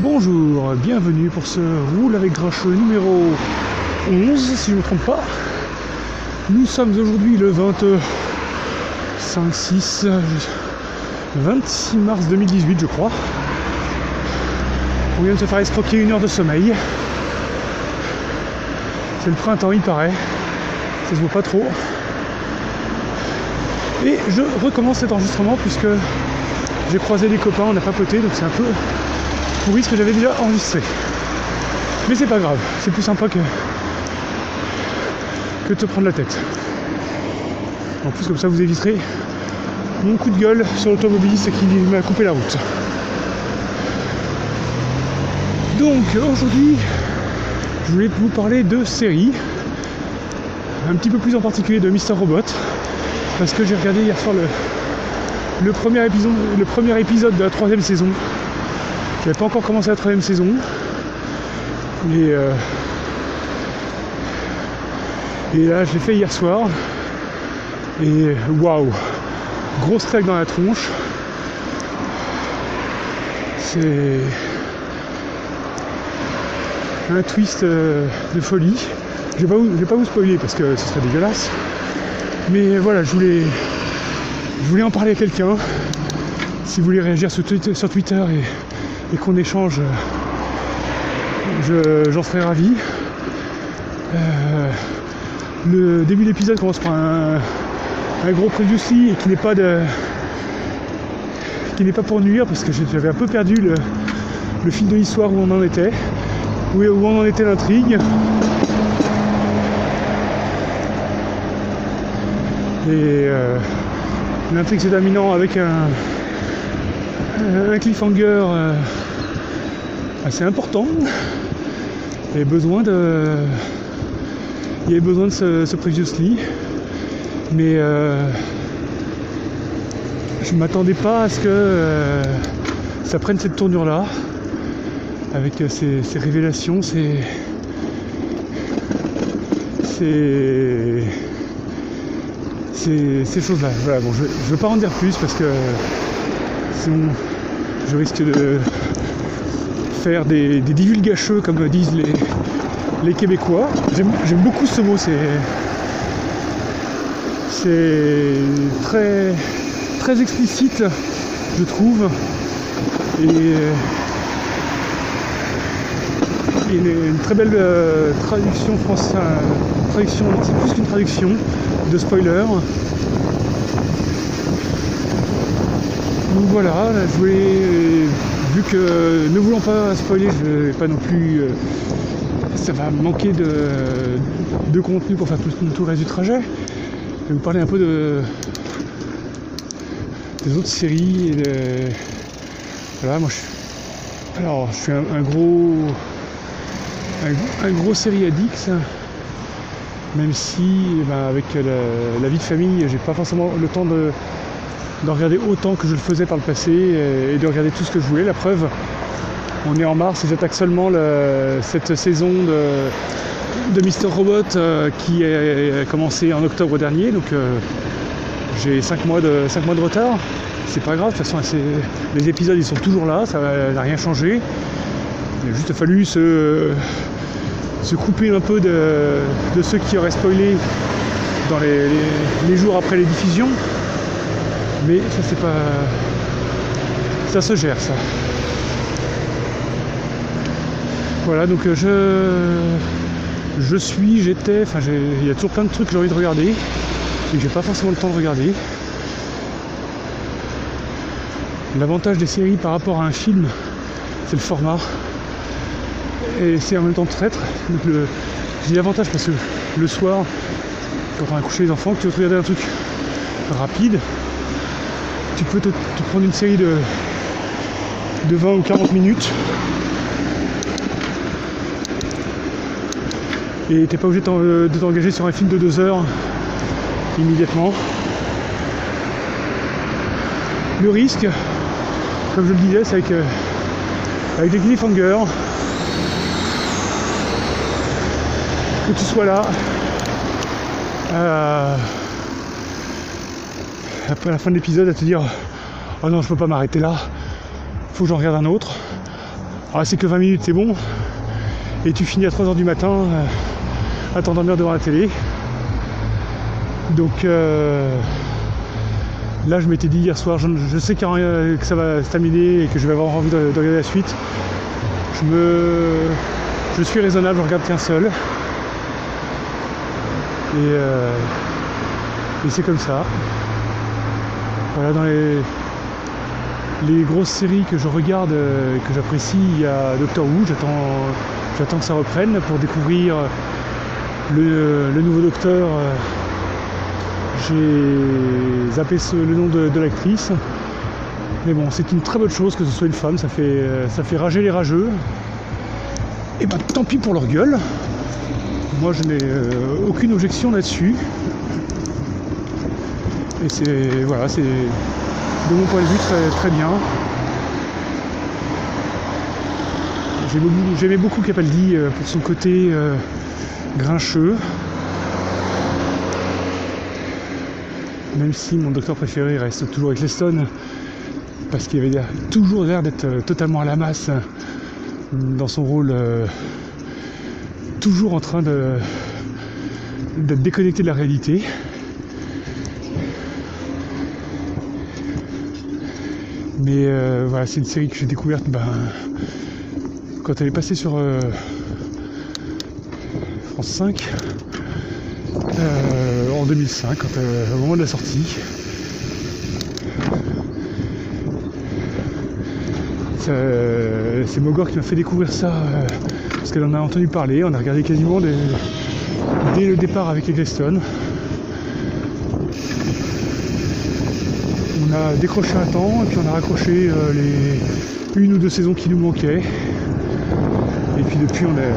Bonjour, bienvenue pour ce roule avec grincheux numéro 11, si je ne me trompe pas. Nous sommes aujourd'hui le 25, 6, 26 mars 2018, je crois. On vient de se faire escroquer une heure de sommeil. C'est le printemps, il paraît. Ça se voit pas trop. Et je recommence cet enregistrement puisque j'ai croisé des copains, on a papoté, donc c'est un peu pourri ce que j'avais déjà enregistré. Mais c'est pas grave, c'est plus sympa que, que de te prendre la tête. En plus comme ça vous éviterez mon coup de gueule sur l'automobiliste qui m'a coupé la route. Donc aujourd'hui, je voulais vous parler de séries, un petit peu plus en particulier de Mister Robot, parce que j'ai regardé hier soir le, le, premier épisode, le premier épisode de la troisième saison. J'avais pas encore commencé la troisième saison. Et, euh, et là, je l'ai fait hier soir. Et waouh, grosse claque dans la tronche. C'est un twist euh, de folie. Je vous, vais pas vous spoiler parce que ce serait dégueulasse. Mais voilà, je voulais, je voulais en parler à quelqu'un. Si vous voulez réagir sur Twitter, sur Twitter et, et qu'on échange, j'en serais ravi. Euh, le début de l'épisode commence par un, gros previously et qui n'est pas de qui n'est pas pour nuire parce que j'avais un peu perdu le, fil de l'histoire où on en était où, on en était l'intrigue et euh, l'intrigue s'est terminant avec un, un cliffhanger euh, assez important. Besoin de il y avait besoin de ce, previously mais euh, je ne m'attendais pas à ce que euh, ça prenne cette tournure là avec ces, ces révélations ces ces, ces, ces choses là voilà bon je ne veux pas en dire plus parce que sinon je risque de faire des, des divulgacheux comme disent les, Québécois. J'aime beaucoup ce mot, c'est très très explicite, je trouve. Et, et une très belle euh, traduction française, c'est plus qu'une traduction de spoiler. Donc voilà, je voulais, vu que ne voulant pas spoiler, je vais pas non plus euh, ça va manquer de, de, contenu pour faire tout, le reste du trajet. Je vais vous parler un peu de, des autres séries. Voilà, moi je alors, je suis un, gros, un, gros série addict, même si eh ben, avec la, la, vie de famille, j'ai pas forcément le temps de, de, regarder autant que je le faisais par le passé et, de regarder tout ce que je voulais. La preuve, on est en mars et j'attaque seulement le, cette saison de, de Mister Robot euh, qui a commencé en octobre dernier. Donc euh, j'ai 5 mois, de, 5 mois de retard. C'est pas grave, de toute façon les épisodes ils sont toujours là, ça n'a rien changé. Il a juste fallu se, se couper un peu de, de, ceux qui auraient spoilé dans les, les jours après les diffusions. Mais ça c'est pas. ça se gère ça. Voilà, donc je, je suis, j'étais, enfin il y a toujours plein de trucs que j'ai envie de regarder et j'ai pas forcément le temps de regarder. L'avantage des séries par rapport à un film, c'est le format. Et c'est en même temps traître. Donc le, j'ai l'avantage parce que le soir, quand on va coucher les enfants, que tu veux regarder un truc rapide, tu peux te, prendre une série de, de 20 ou 40 minutes et t'es pas obligé de t'engager sur un film de deux heures immédiatement. Le risque, comme je le disais, c'est avec, euh, avec des cliffhangers, que tu sois là, euh, après la fin de l'épisode, à te dire oh non, je peux pas m'arrêter là, faut que j'en regarde un autre. Ah, c'est que 20 minutes, c'est bon. Et tu finis à 3h du matin euh, à devant la télé. Donc euh, là, je m'étais dit hier soir, je, sais que ça va se terminer et que je vais avoir envie de, regarder la suite. Je me, je suis raisonnable, je regarde qu'un seul. Et, euh, et c'est comme ça. Voilà, dans les, les grosses séries que je regarde et que j'apprécie, il y a Doctor Who, j'attends, que ça reprenne pour découvrir le, nouveau Docteur. J'ai zappé le nom de, l'actrice. Mais bon, c'est une très bonne chose que ce soit une femme, ça fait, ça fait rager les rageux. Et bah tant pis pour leur gueule. Moi je n'ai euh, aucune objection là-dessus. Et c'est voilà, c'est de mon point de vue très, très bien. J'aimais beaucoup Capaldi euh, pour son côté euh, grincheux. Même si mon docteur préféré reste toujours avec Leston, parce qu'il avait toujours l'air d'être euh, totalement à la masse dans son rôle, toujours en train d'être déconnecté de la réalité. Mais euh, voilà, c'est une série que j'ai découverte ben, quand elle est passée sur euh, France 5 euh, en 2005, au moment de la sortie. C'est Mogor qui m'a fait découvrir ça parce qu'elle en a entendu parler. On a regardé quasiment dès le départ avec Eggleston. on a décroché un temps et puis on a raccroché euh, les une ou deux saisons qui nous manquaient. Et puis depuis on est.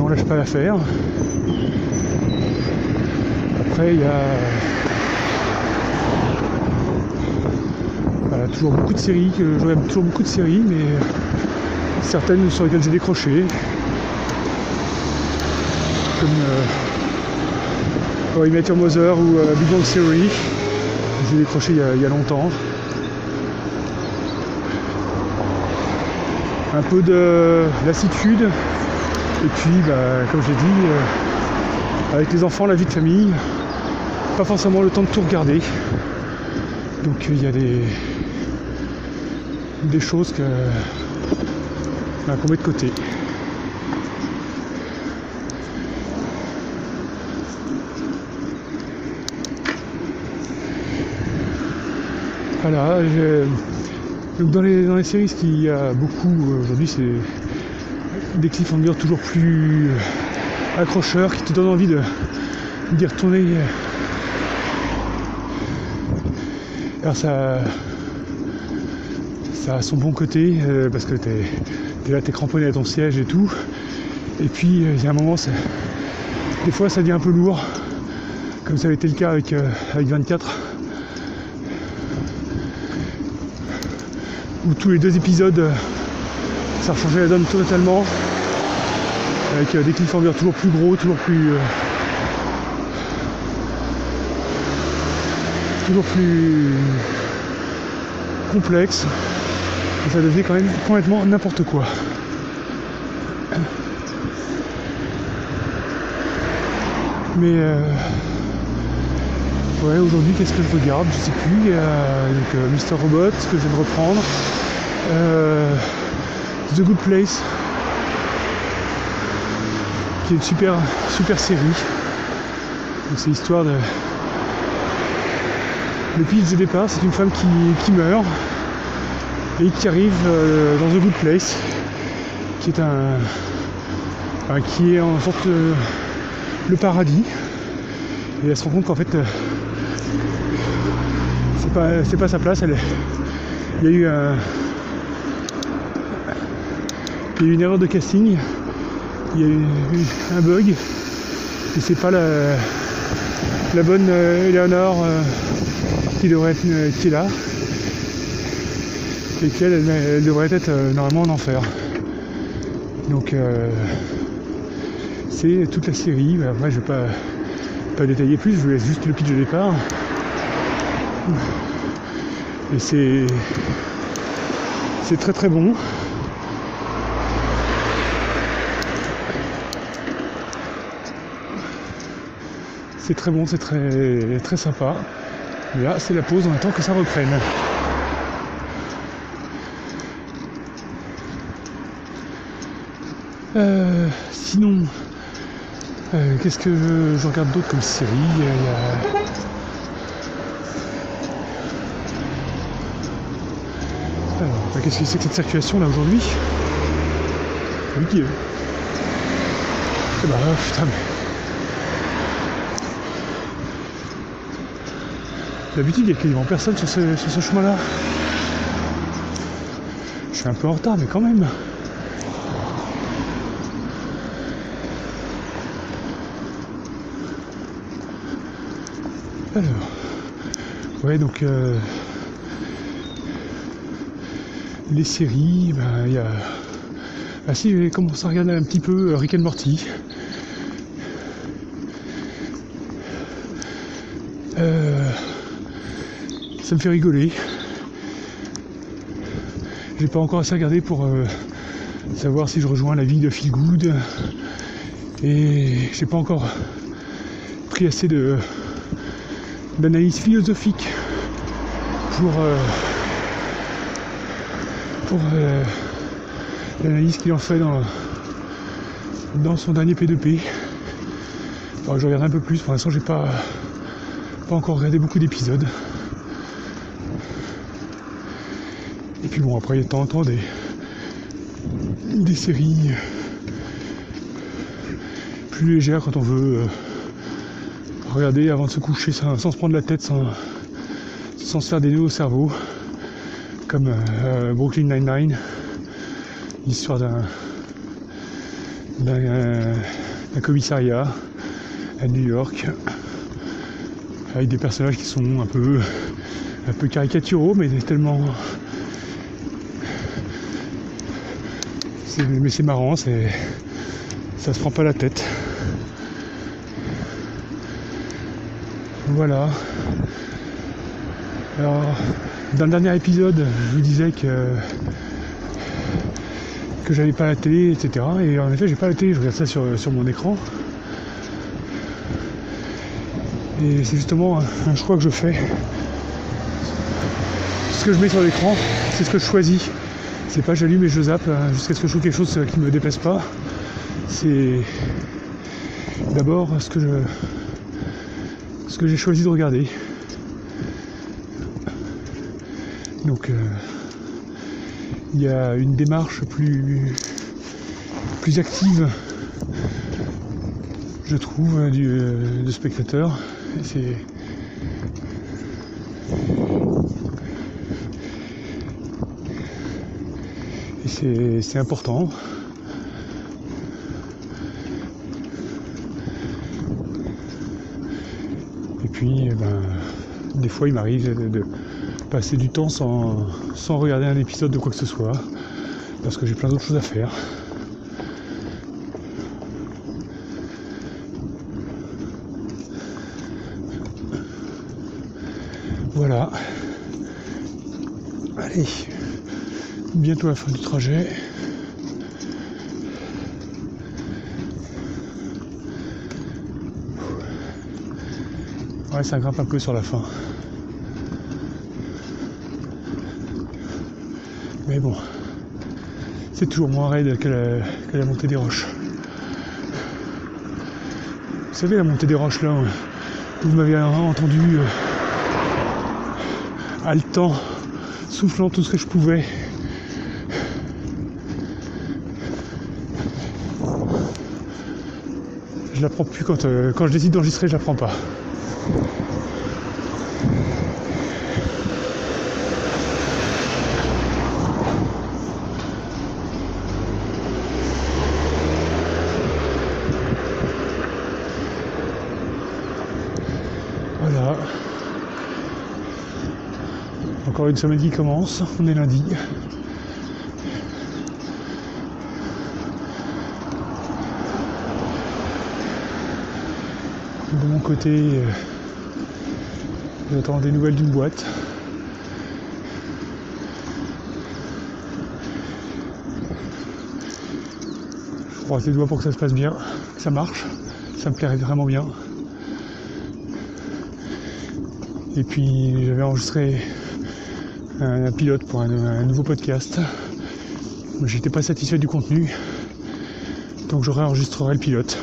On, lâche pas l'affaire. Après il y a. toujours beaucoup de séries, je regarde toujours beaucoup de séries, mais certaines sur lesquelles j'ai décroché. Comme euh, Oh, Immature Mother ou euh, Big Bang Theory. J'ai décroché il y, a, longtemps. Un peu de lassitude. Et puis, bah, comme j'ai dit, euh, avec les enfants, la vie de famille, pas forcément le temps de tout regarder. Donc il y a des, des choses bah, qu'on met de côté. Voilà, dans les, dans les séries, ce qu'il y a beaucoup euh, aujourd'hui, c'est des cliffhangers toujours plus accrocheurs qui te donnent envie de d'y retourner. Alors ça, a son bon côté euh, parce que t'es es là, t'es cramponné à ton siège et tout. Et puis euh, il y a un moment, des fois ça devient un peu lourd, comme ça avait été le cas avec, avec 24. Où tous les deux épisodes, euh, ça changé la donne totalement. Avec euh, des cliffhangers toujours plus gros, toujours plus. Euh, toujours plus complexe. Et ça devenait quand même complètement n'importe quoi. Mais Ouais, aujourd'hui, qu'est-ce que je regarde Je sais plus. Il y a donc, euh, Mister Robot que je viens de reprendre. Euh, The Good Place, qui est une super, super série. c'est l'histoire de. Le pitch de départ, c'est une femme qui, meurt et qui arrive euh, dans The Good Place, qui est un. qui est en sorte le paradis. Et elle se rend compte qu'en fait, c'est pas sa place. Elle il y a eu une erreur de casting. Il y a eu un bug. Et c'est pas la, bonne euh, Eleanor euh, qui devrait être euh, est là. Et qu'elle elle, devrait être normalement en enfer. Donc c'est toute la série. Après je vais pas, pas détailler plus, je vous laisse juste le pitch de départ. Et c'est. C'est très très bon. C'est très bon, c'est très, très sympa. Mais là, c'est la pause, on attend que ça reprenne. Euh, sinon, euh, qu'est-ce que je, regarde d'autre comme série? Alors, qu'est-ce que c'est que cette circulation là aujourd'hui? Ok. Eh bah putain mais. D'habitude il y a quasiment personne sur ce, sur ce chemin là. Je suis un peu en retard mais quand même. Alors, ouais, donc euh, les séries, ben, il y a. Si, j'ai commencé à regarder un petit peu euh, Rick and Morty. Euh, ça me fait rigoler. J'ai pas encore assez regardé pour euh, savoir si je rejoins la vie de Feel Good. Et j'ai pas encore pris assez de d'analyse philosophique pour, euh, l'analyse qu'il en fait dans, dans son dernier P2P. Alors, je regarde un peu plus, pour l'instant j'ai pas, pas encore regardé beaucoup d'épisodes. Et puis bon après il y a de temps en temps des, des séries plus légères quand on veut euh, regarder avant de se coucher sans, sans se prendre la tête, sans, sans se faire des nœuds au cerveau, comme euh, Brooklyn Nine-Nine, l'histoire d'un d'un euh, d'un commissariat à New York, avec des personnages qui sont un peu un peu caricaturaux, mais tellement c'est- mais c'est marrant, c'est ça se prend pas la tête. Voilà. Alors, dans le dernier épisode, je vous disais que que j'avais pas la télé, etc. Et en effet, j'ai pas la télé, je regarde ça sur, mon écran. Et c'est justement un, choix que je fais. Ce que je mets sur l'écran, c'est ce que je choisis. C'est pas j'allume et je zappe euh, jusqu'à ce que je trouve quelque chose qui me déplaise pas. C'est d'abord ce que j'ai choisi de regarder. Donc euh, il y a une démarche plus plus active, je trouve, euh, du, euh, spectateur. C'est- c'est important. Et puis, eh ben, des fois, il m'arrive de, passer du temps sans, sans regarder un épisode de quoi que ce soit, parce que j'ai plein d'autres choses à faire. Voilà. Allez, bientôt la fin du trajet. Ouais, ça grimpe un peu sur la fin. Mais bon, c'est toujours moins raide que la, montée des roches. Vous savez, la montée des roches là, vous m'avez entendu euh, haletant, soufflant tout ce que je pouvais. Je la prends plus quand, euh, quand je décide d'enregistrer, je la prends pas. Voilà. Encore une semaine qui commence, on est lundi. De mon côté, euh, J'attends des nouvelles d'une boîte. Je croise les doigts pour que ça se passe bien, que ça marche. Ça me plairait vraiment bien. Et puis j'avais enregistré un, pilote pour un, un nouveau podcast. J'étais pas satisfait du contenu, donc je réenregistrerai le pilote.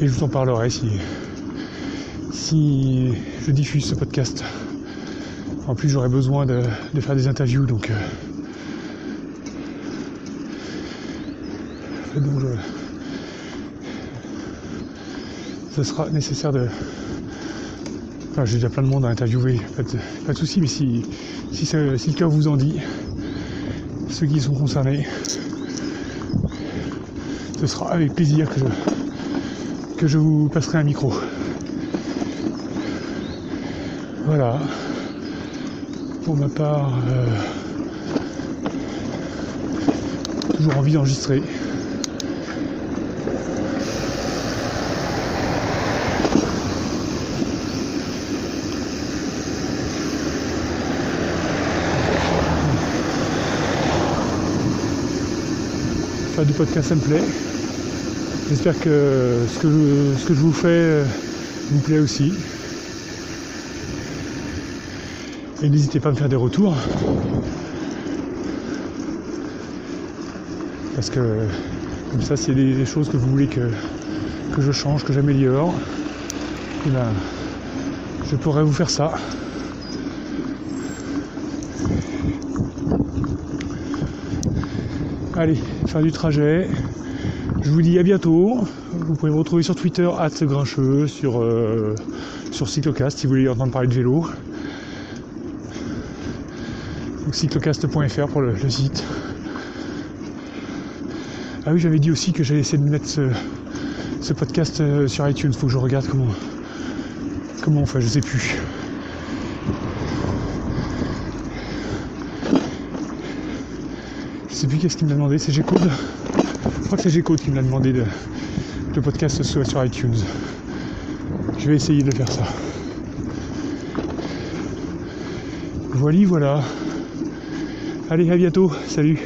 Et je vous en parlerai si, si je diffuse ce podcast. En plus j'aurai besoin de, faire des interviews donc, euh, ce sera nécessaire de. J'ai déjà plein de monde à interviewer, pas de, soucis, mais si, si, si le cœur vous en dit, ceux qui sont concernés, ce sera avec plaisir que je, que je vous passerai un micro. Voilà. Pour ma part, euh, toujours envie d'enregistrer. du podcast ça me plaît. J'espère que ce, que je, ce que je vous fais euh, vous plaît aussi. Et n'hésitez pas à me faire des retours. Parce que comme ça, c'est des, choses que vous voulez que, que je change, que j'améliore. Et ben, je pourrais vous faire ça. Allez, fin du trajet. Je vous dis à bientôt. Vous pouvez me retrouver sur Twitter, grincheux, sur, euh, sur Cyclocast si vous voulez entendre parler de vélo. Donc cyclocast.fr pour le, site. Ah oui, j'avais dit aussi que j'allais essayer de mettre ce, podcast euh, sur iTunes. Faut que je regarde comment, comment on fait, je sais plus. sais plus qu'est-ce qu'il m'a demandé, c'est G-Code? Je crois que c'est G-Code qui m'a demandé de, le podcast soit sur iTunes. Je vais essayer de faire ça. Voilà, voilà. Allez, à bientôt. Salut.